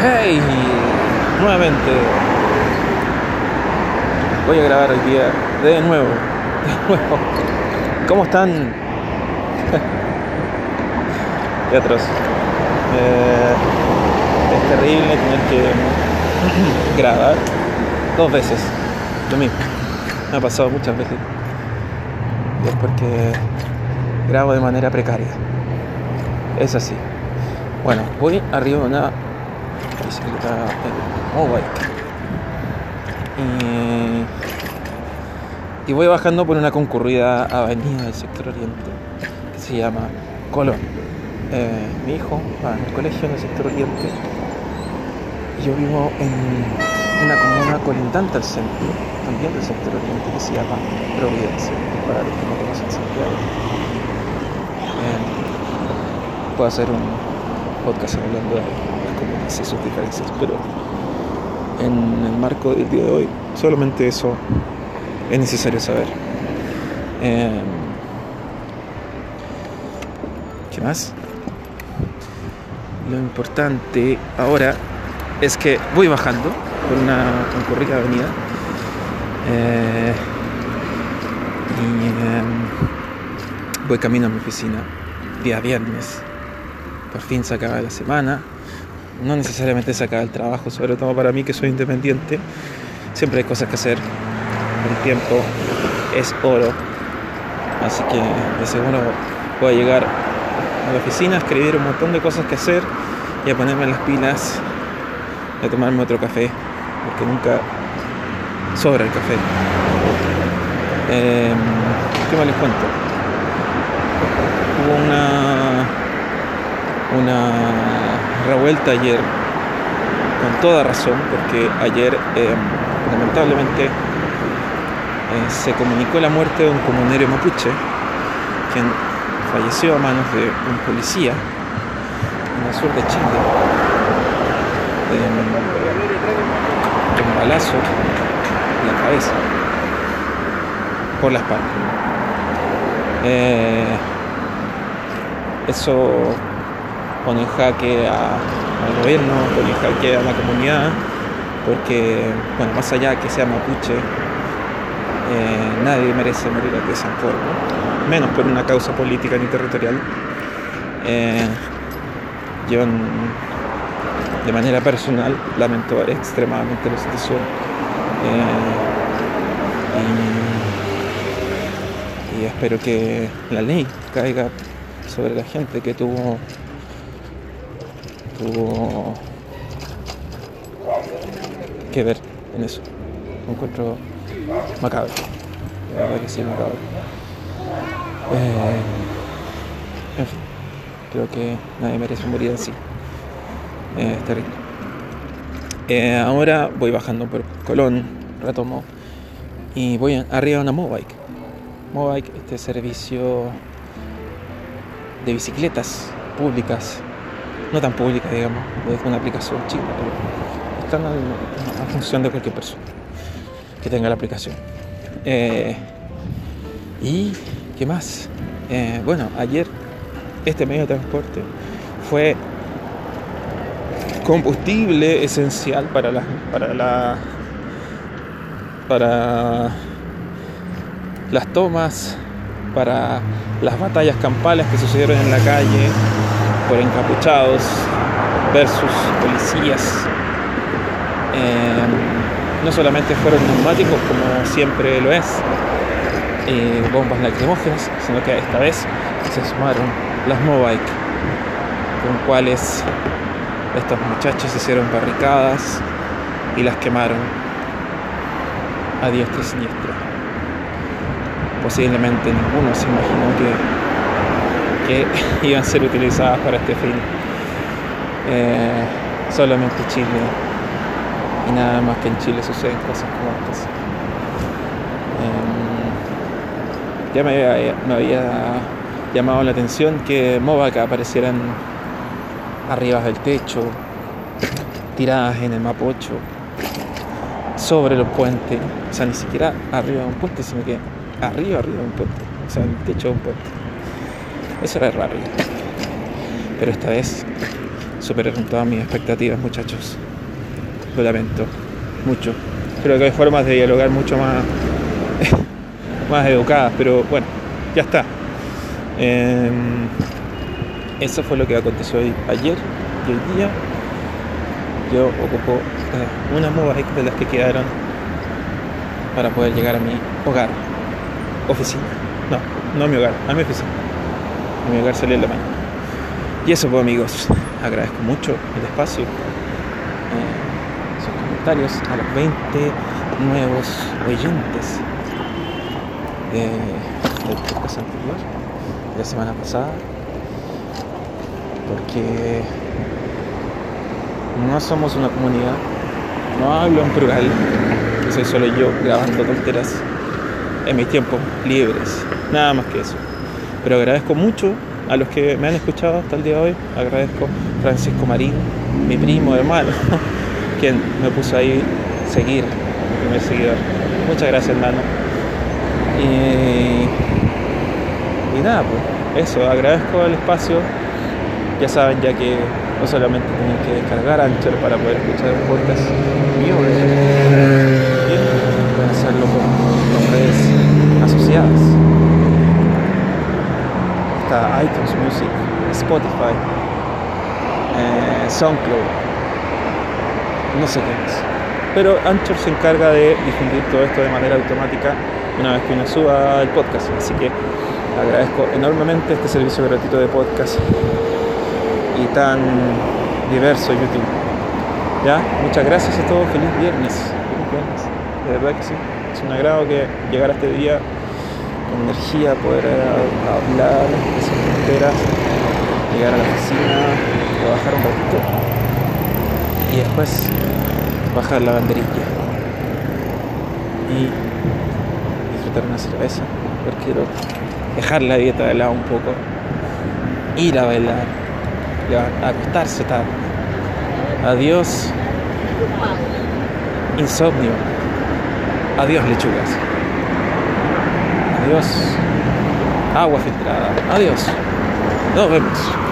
Hey, nuevamente voy a grabar hoy día de nuevo, de nuevo. ¿Cómo están? Qué atroz. Eh, es terrible tener que grabar dos veces lo mismo. Me ha pasado muchas veces. Y es porque grabo de manera precaria. Es así. Bueno, voy arriba de una bicicleta mobile. Y, y voy bajando por una concurrida avenida del sector oriente que se llama Colón. Eh, mi hijo va el colegio en el sector oriente yo vivo en una comuna colindante al centro, también del sector oriente, que se llama Providencia, para los que no conocen Santiago. Eh, puedo hacer un podcast hablando de y sus diferencias, pero en el marco del día de hoy, solamente eso es necesario saber. Eh, ¿Qué más? Lo importante ahora es que voy bajando por una concurrida avenida eh, y eh, voy camino a mi oficina día viernes. Por fin se acaba la semana. No necesariamente se acaba el trabajo, sobre todo para mí que soy independiente. Siempre hay cosas que hacer. El tiempo es oro. Así que de seguro voy a llegar a la oficina, escribir un montón de cosas que hacer y a ponerme las pilas, a tomarme otro café, porque nunca sobra el café. Eh, ¿Qué más les cuento? Hubo una, una revuelta ayer, con toda razón, porque ayer eh, lamentablemente eh, se comunicó la muerte de un comunero mapuche, quien falleció a manos de un policía en el sur de Chile. Un balazo en la cabeza, por la espalda. Eh, eso pone jaque al gobierno, pone jaque a la comunidad, porque, bueno, más allá que sea mapuche, eh, nadie merece morir de esa menos por una causa política ni territorial. Eh, yo, de manera personal, lamento extremadamente la situación. Eh, y, y espero que la ley caiga sobre la gente que tuvo tuvo que ver en eso. Un encuentro macabro. La verdad que sí, macabro. Eh, en fin, creo que nadie merece morir así. Eh, es terrible. Eh, ahora voy bajando por Colón, retomo, y voy arriba a una Mobike. Mobike, este servicio de bicicletas públicas, no tan públicas, digamos, es una aplicación chica, pero están a, función de cualquier persona que tenga la aplicación. Eh, y qué más? Eh, bueno, ayer este medio de transporte fue combustible esencial para la para las tomas, para las batallas campales que sucedieron en la calle por encapuchados versus policías. Eh, no solamente fueron neumáticos como siempre lo es, eh, bombas lacrimógenas, sino que esta vez se sumaron las Mobike, con cuales estos muchachos hicieron barricadas y las quemaron a diestra y siniestra. Posiblemente ninguno se imaginó que, que iban a ser utilizadas para este fin. Eh, solamente Chile y nada más que en Chile suceden cosas como estas. Eh, ya me había, me había, llamado la atención que Movaca aparecieran arriba del techo, tiradas en el Mapocho, sobre los puentes, o sea, ni siquiera arriba de un puente, sino que arriba, arriba de un puente, o sea, en el techo de un puente. Eso era raro. Pero esta vez superaron todas mis expectativas, muchachos. Lo lamento mucho. Creo que hay formas de dialogar mucho más, más educadas, pero bueno, ya está. Em, eso fue lo que aconteció hoy, ayer y hoy día. Yo ocupo eh, unas bike de las que quedaron para poder llegar a mi hogar, oficina. No, no a mi hogar, a mi oficina. A mi hogar salí en la mañana. Y eso pues amigos, agradezco mucho el espacio, eh, sus comentarios a los 20 nuevos oyentes del podcast anterior, de la semana pasada, porque no somos una comunidad, no hablo en plural, soy solo yo grabando tonteras en mis tiempos libres, nada más que eso. Pero agradezco mucho a los que me han escuchado hasta el día de hoy. Agradezco a Francisco Marín, mi primo hermano, quien me puso ahí seguir, mi primer seguidor. Muchas gracias, hermano. Y, y nada, pues eso, agradezco el espacio. Ya saben, ya que no solamente tienen que descargar Anchor para poder escuchar un podcast mío, pueden hacerlo iTunes Music, Spotify, eh, SoundCloud, no sé qué más. Pero Anchor se encarga de difundir todo esto de manera automática una vez que uno suba el podcast. Así que agradezco enormemente este servicio gratuito de podcast y tan diverso YouTube. ¿Ya? Muchas gracias a todos. Feliz viernes. Feliz viernes. De verdad que sí. Es un agrado que llegar a este día energía, poder hablar llegar a la oficina, trabajar un ratito y después bajar la banderilla y disfrutar una cerveza, porque quiero dejar la dieta de lado un poco, ir a bailar, a acostarse tarde. Adiós insomnio. Adiós lechugas. Adiós. Agua filtrada. Adiós. no limits.